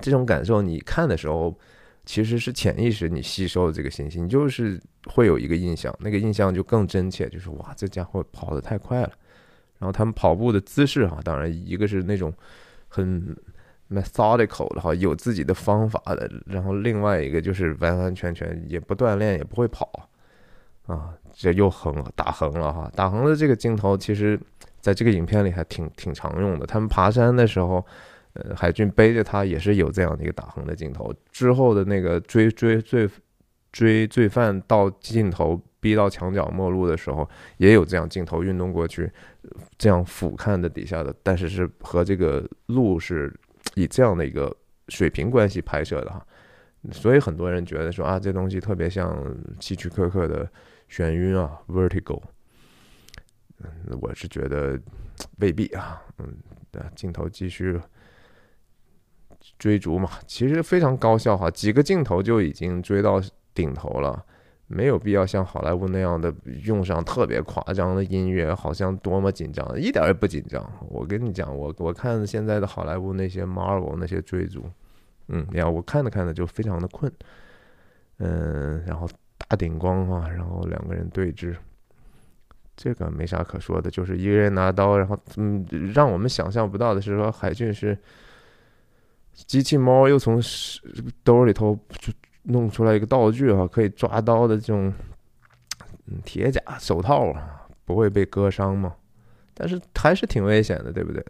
这种感受，你看的时候，其实是潜意识你吸收的这个信息，你就是会有一个印象，那个印象就更真切，就是哇，这家伙跑得太快了。然后他们跑步的姿势哈，当然一个是那种很 methodical 的哈，有自己的方法的，然后另外一个就是完完全全也不锻炼也不会跑啊，这又横了打横了哈，打横的这个镜头其实在这个影片里还挺挺常用的。他们爬山的时候，呃，海军背着他也是有这样的一个打横的镜头。之后的那个追追罪追罪犯到尽头。逼到墙角末路的时候，也有这样镜头运动过去，这样俯瞰的底下的，但是是和这个路是以这样的一个水平关系拍摄的哈，所以很多人觉得说啊，这东西特别像希区柯克的眩晕啊，Vertigo。嗯，我是觉得未必啊，嗯，镜头继续追逐嘛，其实非常高效哈，几个镜头就已经追到顶头了。没有必要像好莱坞那样的用上特别夸张的音乐，好像多么紧张，一点也不紧张。我跟你讲，我我看现在的好莱坞那些 Marvel 那些追逐，嗯，呀，我看着看着就非常的困，嗯，然后大顶光啊，然后两个人对峙，这个没啥可说的，就是一个人拿刀，然后嗯，让我们想象不到的是说海俊是机器猫，又从兜里头就。弄出来一个道具啊，可以抓刀的这种铁甲手套啊，不会被割伤吗？但是还是挺危险的，对不对？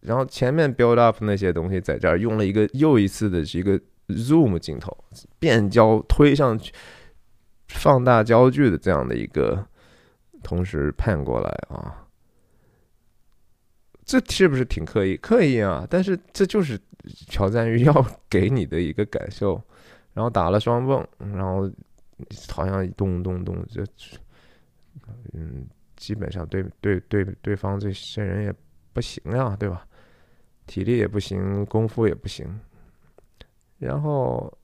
然后前面 build up 那些东西在这儿用了一个又一次的一个 zoom 镜头，变焦推上去，放大焦距的这样的一个，同时判过来啊，这是不是挺刻意？刻意啊！但是这就是乔赞玉要给你的一个感受。然后打了双蹦，然后好像咚咚咚，就嗯，基本上对对对对方这些人也不行呀，对吧？体力也不行，功夫也不行。然后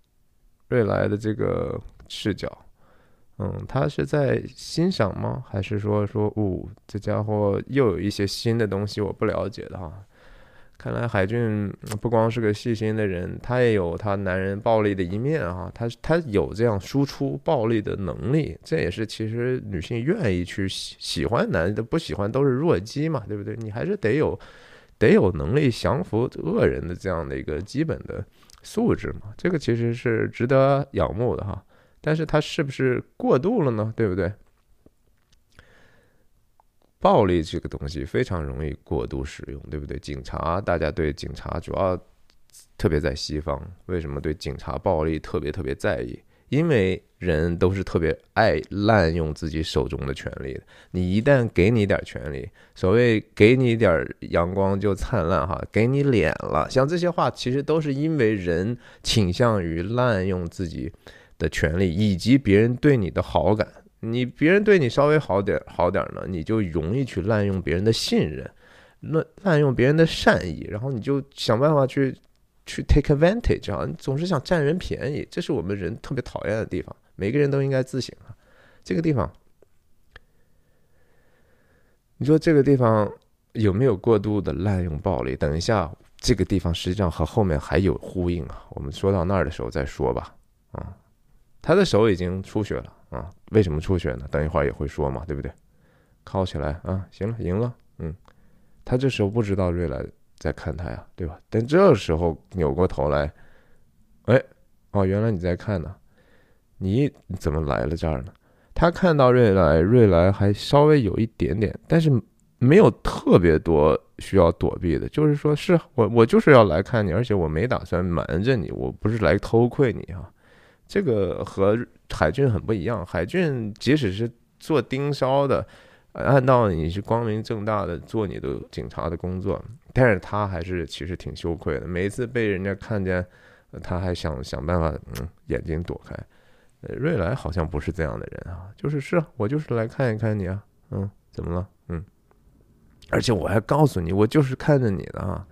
瑞来的这个视角，嗯，他是在欣赏吗？还是说说，哦，这家伙又有一些新的东西我不了解的哈？看来海俊不光是个细心的人，他也有他男人暴力的一面啊！他他有这样输出暴力的能力，这也是其实女性愿意去喜喜欢男的，不喜欢都是弱鸡嘛，对不对？你还是得有得有能力降服恶人的这样的一个基本的素质嘛，这个其实是值得仰慕的哈。但是它是不是过度了呢？对不对？暴力这个东西非常容易过度使用，对不对？警察，大家对警察主要特别在西方，为什么对警察暴力特别特别在意？因为人都是特别爱滥用自己手中的权利的。你一旦给你点权利，所谓给你点阳光就灿烂哈，给你脸了，像这些话其实都是因为人倾向于滥用自己的权利，以及别人对你的好感。你别人对你稍微好点好点呢，你就容易去滥用别人的信任，滥滥用别人的善意，然后你就想办法去去 take advantage 啊，你总是想占人便宜，这是我们人特别讨厌的地方。每个人都应该自省啊，这个地方，你说这个地方有没有过度的滥用暴力？等一下，这个地方实际上和后面还有呼应啊，我们说到那儿的时候再说吧。啊，他的手已经出血了。啊，为什么出血呢？等一会儿也会说嘛，对不对？靠起来啊！行了，赢了。嗯，他这时候不知道瑞来在看他呀，对吧？但这时候扭过头来，哎，哦，原来你在看呢。你怎么来了这儿呢？他看到瑞来，瑞来还稍微有一点点，但是没有特别多需要躲避的。就是说，是我，我就是要来看你，而且我没打算瞒着你，我不是来偷窥你啊。这个和海军很不一样。海军即使是做盯梢的，按道理你是光明正大的做你的警察的工作，但是他还是其实挺羞愧的。每一次被人家看见，他还想想办法，嗯，眼睛躲开。瑞来好像不是这样的人啊，就是是我就是来看一看你啊，嗯，怎么了？嗯，而且我还告诉你，我就是看着你的啊，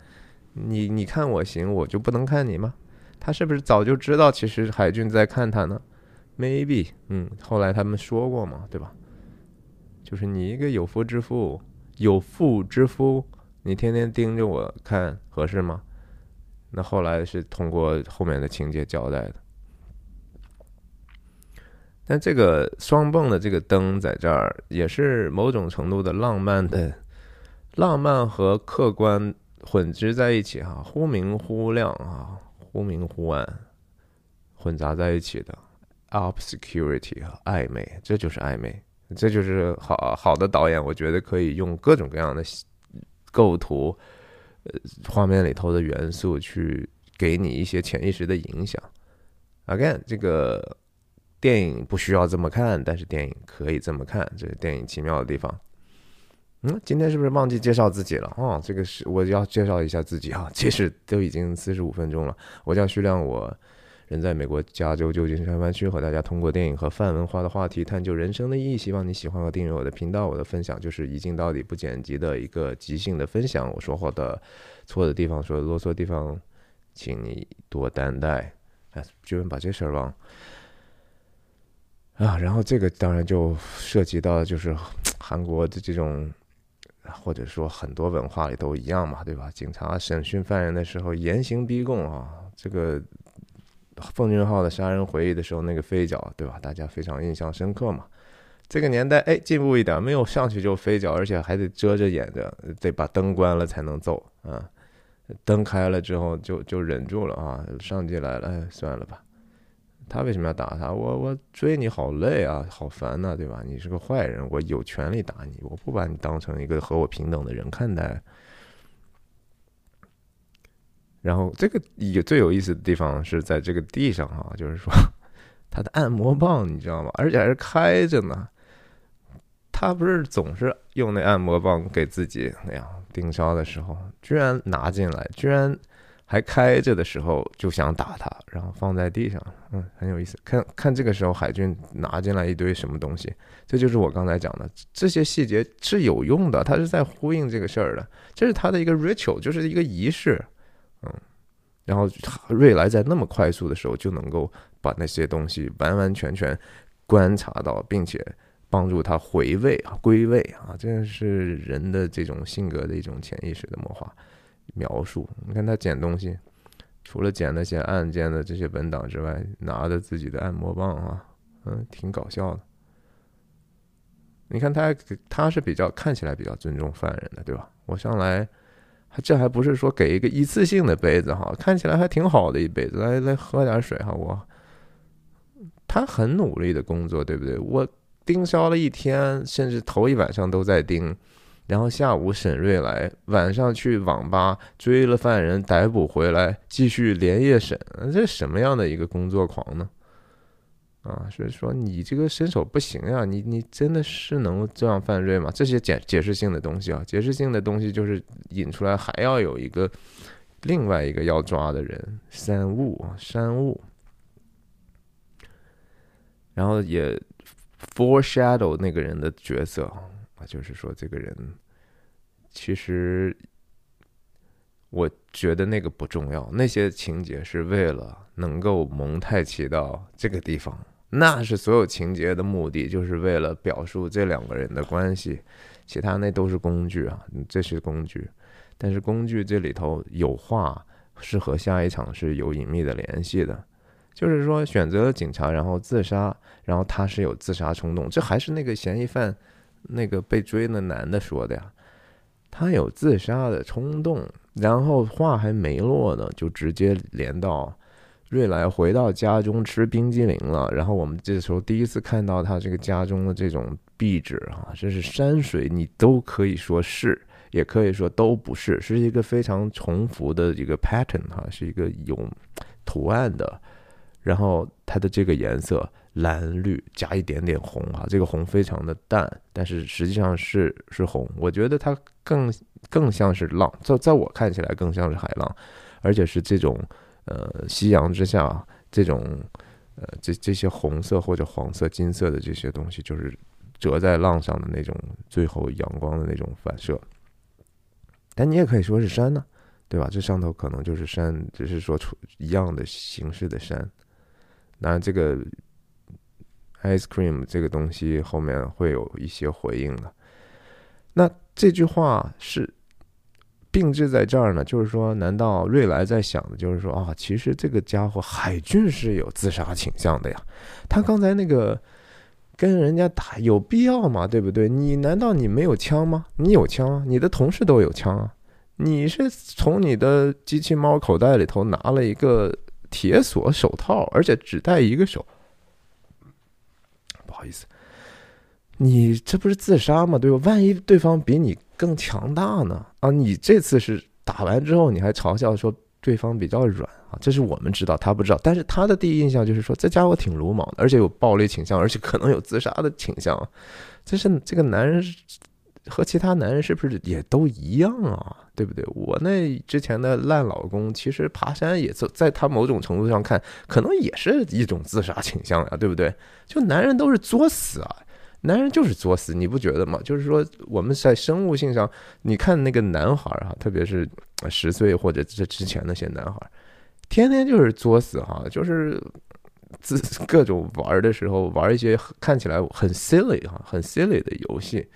你你看我行，我就不能看你吗？他是不是早就知道，其实海军在看他呢？Maybe，嗯，后来他们说过嘛，对吧？就是你一个有夫之妇，有妇之夫，你天天盯着我看合适吗？那后来是通过后面的情节交代的。但这个双泵的这个灯在这儿也是某种程度的浪漫的，浪漫和客观混织在一起哈，忽明忽亮啊，忽明忽暗，混杂在一起的 obscurity 和暧昧，这就是暧昧，这就是好好的导演，我觉得可以用各种各样的构图，呃，画面里头的元素去给你一些潜意识的影响。Again，这个。电影不需要这么看，但是电影可以这么看，这是电影奇妙的地方。嗯，今天是不是忘记介绍自己了？哦，这个是我要介绍一下自己啊。[laughs] 其实都已经四十五分钟了。我叫徐亮，我人在美国加州旧金山湾区，和大家通过电影和泛文化的话题探究人生的意义。希望你喜欢和订阅我的频道。我的分享就是一镜到底不剪辑的一个即兴的分享。我说话的错的地方，说的啰嗦地方，请你多担待。哎，居然把这事儿忘。啊，然后这个当然就涉及到就是韩国的这种，或者说很多文化里都一样嘛，对吧？警察审讯犯人的时候严刑逼供啊，这个奉俊昊的杀人回忆的时候那个飞脚，对吧？大家非常印象深刻嘛。这个年代哎进步一点，没有上去就飞脚，而且还得遮着眼着，得把灯关了才能揍啊。灯开了之后就就忍住了啊，上级来了，哎，算了吧。他为什么要打他？我我追你好累啊，好烦呐，对吧？你是个坏人，我有权利打你，我不把你当成一个和我平等的人看待。然后这个也最有意思的地方是在这个地上哈，就是说 [laughs] 他的按摩棒你知道吗？而且还是开着呢。他不是总是用那按摩棒给自己那样盯梢的时候，居然拿进来，居然。还开着的时候就想打他，然后放在地上，嗯，很有意思。看看这个时候海军拿进来一堆什么东西，这就是我刚才讲的，这些细节是有用的，他是在呼应这个事儿的，这是他的一个 ritual，就是一个仪式，嗯。然后瑞来在那么快速的时候就能够把那些东西完完全全观察到，并且帮助他回味啊、归位啊，这是人的这种性格的一种潜意识的魔化。描述，你看他捡东西，除了捡那些案件的这些文档之外，拿着自己的按摩棒啊，嗯，挺搞笑的。你看他，他是比较看起来比较尊重犯人的，对吧？我上来，这还不是说给一个一次性的杯子哈，看起来还挺好的一杯子，来来喝点水哈。我，他很努力的工作，对不对？我盯梢了一天，甚至头一晚上都在盯。然后下午沈瑞来，晚上去网吧追了犯人，逮捕回来，继续连夜审。这什么样的一个工作狂呢？啊，所以说你这个身手不行呀，你你真的是能这样犯罪吗？这些解解释性的东西啊，解释性的东西就是引出来还要有一个另外一个要抓的人，山雾啊，山雾，然后也 foreshadow 那个人的角色。啊，就是说，这个人其实，我觉得那个不重要。那些情节是为了能够蒙太奇到这个地方，那是所有情节的目的，就是为了表述这两个人的关系。其他那都是工具啊，这是工具。但是工具这里头有话是和下一场是有隐秘的联系的。就是说，选择了警察，然后自杀，然后他是有自杀冲动，这还是那个嫌疑犯。那个被追的男的说的呀，他有自杀的冲动，然后话还没落呢，就直接连到瑞来回到家中吃冰激凌了。然后我们这时候第一次看到他这个家中的这种壁纸啊，这是山水，你都可以说是，也可以说都不是，是一个非常重复的一个 pattern 哈，是一个有图案的，然后它的这个颜色。蓝绿加一点点红啊，这个红非常的淡，但是实际上是是红。我觉得它更更像是浪，在在我看起来更像是海浪，而且是这种呃夕阳之下这种呃这这些红色或者黄色、金色的这些东西，就是折在浪上的那种最后阳光的那种反射。但你也可以说是山呢，对吧？这上头可能就是山，只是说出一样的形式的山。那这个。Ice cream 这个东西后面会有一些回应的。那这句话是并置在这儿呢，就是说，难道瑞来在想的就是说啊，其实这个家伙海俊是有自杀倾向的呀？他刚才那个跟人家打有必要吗？对不对？你难道你没有枪吗？你有枪啊，你的同事都有枪啊。你是从你的机器猫口袋里头拿了一个铁锁手套，而且只戴一个手。不好意思，你这不是自杀吗？对吧？万一对方比你更强大呢？啊，你这次是打完之后你还嘲笑说对方比较软。啊，这是我们知道，他不知道。但是他的第一印象就是说，这家伙挺鲁莽的，而且有暴力倾向，而且可能有自杀的倾向啊。这是这个男人和其他男人是不是也都一样啊？对不对？我那之前的烂老公，其实爬山也在在他某种程度上看，可能也是一种自杀倾向呀，对不对？就男人都是作死啊，男人就是作死，你不觉得吗？就是说我们在生物性上，你看那个男孩啊，特别是十岁或者这之前那些男孩。天天就是作死哈，就是自 [laughs] 各种玩的时候玩一些看起来很 silly 哈，很 silly 的游戏，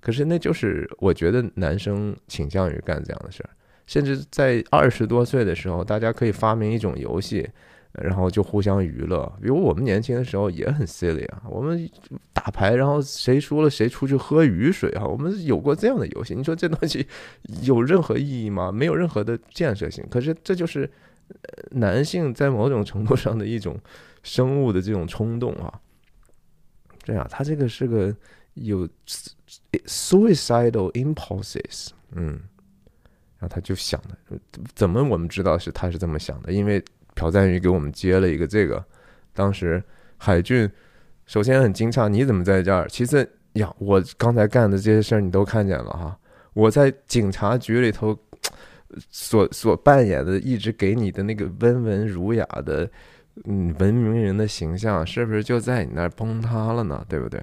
可是那就是我觉得男生倾向于干这样的事儿，甚至在二十多岁的时候，大家可以发明一种游戏，然后就互相娱乐。比如我们年轻的时候也很 silly 啊，我们打牌，然后谁输了谁出去喝雨水哈，我们有过这样的游戏。你说这东西有任何意义吗？没有任何的建设性。可是这就是。男性在某种程度上的一种生物的这种冲动啊，这样，他这个是个有 suicidal impulses，嗯，然后他就想的，怎么我们知道是他是这么想的？因为朴赞宇给我们接了一个这个，当时海俊首先很惊诧，你怎么在这儿？其次呀，我刚才干的这些事儿你都看见了哈，我在警察局里头。所所扮演的一直给你的那个温文儒雅的，嗯，文明人的形象，是不是就在你那儿崩塌了呢？对不对？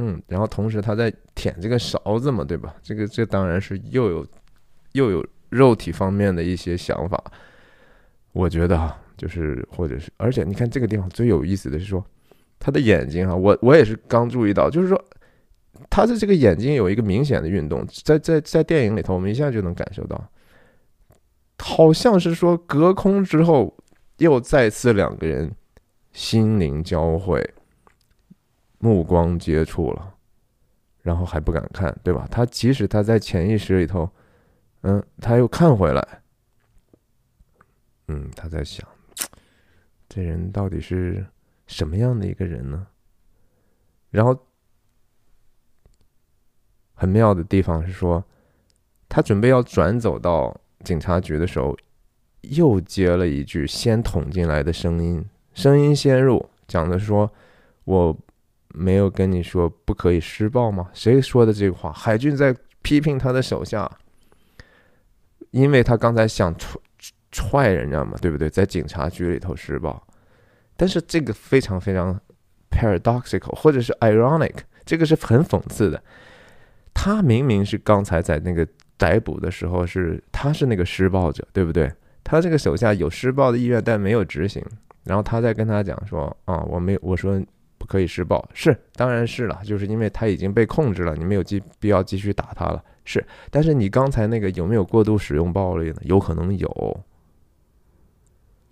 嗯，然后同时他在舔这个勺子嘛，对吧？这个这当然是又有又有肉体方面的一些想法。我觉得哈，就是或者是，而且你看这个地方最有意思的是说，他的眼睛哈，我我也是刚注意到，就是说。他的这个眼睛有一个明显的运动，在在在电影里头，我们一下就能感受到，好像是说隔空之后又再次两个人心灵交汇，目光接触了，然后还不敢看，对吧？他即使他在潜意识里头，嗯，他又看回来，嗯，他在想，[tsk] 这人到底是什么样的一个人呢？然后。很妙的地方是说，他准备要转走到警察局的时候，又接了一句先捅进来的声音，声音先入，讲的说：“我没有跟你说不可以施暴吗？”谁说的这个话？海军在批评他的手下，因为他刚才想踹踹人家嘛，对不对？在警察局里头施暴，但是这个非常非常 paradoxical，或者是 ironic，这个是很讽刺的。他明明是刚才在那个逮捕的时候，是他是那个施暴者，对不对？他这个手下有施暴的意愿，但没有执行。然后他在跟他讲说：“啊，我没我说不可以施暴，是当然是了，就是因为他已经被控制了，你没有继必要继续打他了。是，但是你刚才那个有没有过度使用暴力呢？有可能有。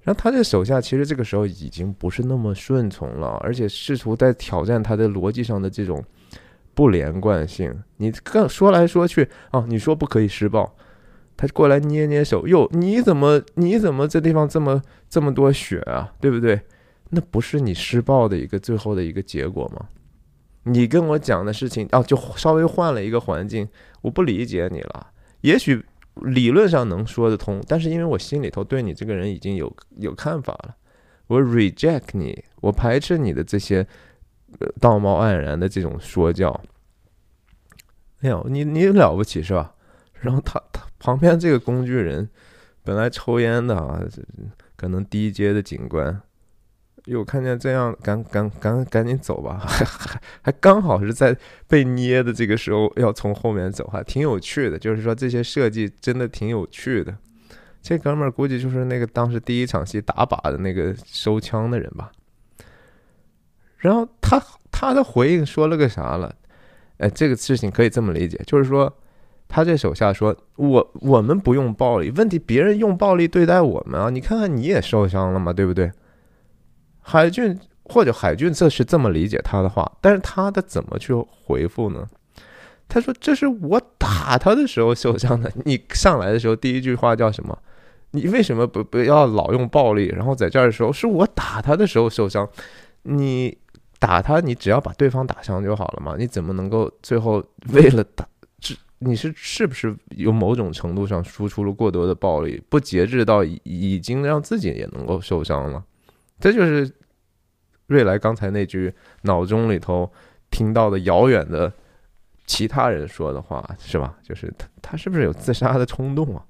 然后他这手下其实这个时候已经不是那么顺从了，而且试图在挑战他的逻辑上的这种。”不连贯性，你更说来说去啊，你说不可以施暴，他过来捏捏手，哟，你怎么你怎么这地方这么这么多血啊，对不对？那不是你施暴的一个最后的一个结果吗？你跟我讲的事情哦，就稍微换了一个环境，我不理解你了。也许理论上能说得通，但是因为我心里头对你这个人已经有有看法了，我 reject 你，我排斥你的这些。道貌岸然的这种说教，哎呦，你你了不起是吧？然后他他旁边这个工具人，本来抽烟的啊，可能低阶的警官，又看见这样，赶赶赶赶紧走吧，[laughs] 还还还刚好是在被捏的这个时候要从后面走，还挺有趣的。就是说这些设计真的挺有趣的。这哥们儿估计就是那个当时第一场戏打靶的那个收枪的人吧。然后他他的回应说了个啥了？哎，这个事情可以这么理解，就是说他这手下说：“我我们不用暴力，问题别人用暴力对待我们啊！你看看你也受伤了嘛，对不对？”海俊或者海军这是这么理解他的话，但是他的怎么去回复呢？他说：“这是我打他的时候受伤的。你上来的时候第一句话叫什么？你为什么不不要老用暴力？然后在这儿的时候是我打他的时候受伤。你打他，你只要把对方打伤就好了嘛？你怎么能够最后为了打？你是是不是有某种程度上输出了过多的暴力，不节制到已经让自己也能够受伤了？这就是瑞来刚才那句脑中里头听到的遥远的。”其他人说的话是吧？就是他，他是不是有自杀的冲动啊？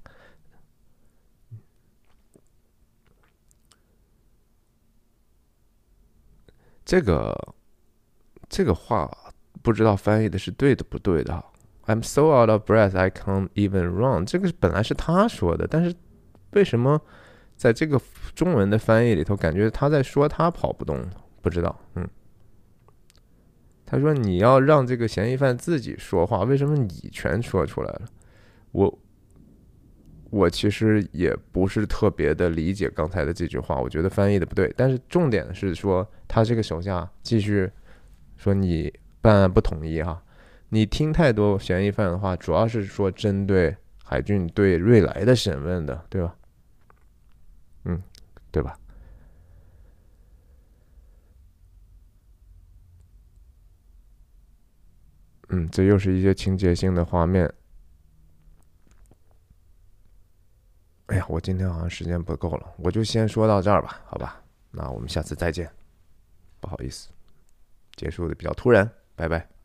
这个这个话不知道翻译的是对的不对的。I'm so out of breath, I can't even run。这个本来是他说的，但是为什么在这个中文的翻译里头，感觉他在说他跑不动？不知道，嗯。他说：“你要让这个嫌疑犯自己说话，为什么你全说出来了？”我，我其实也不是特别的理解刚才的这句话，我觉得翻译的不对。但是重点是说，他这个手下继续说：“你办案不统一哈，你听太多嫌疑犯的话，主要是说针对海军对瑞来的审问的，对吧？对吧？”嗯，这又是一些情节性的画面。哎呀，我今天好像时间不够了，我就先说到这儿吧，好吧？那我们下次再见。不好意思，结束的比较突然，拜拜。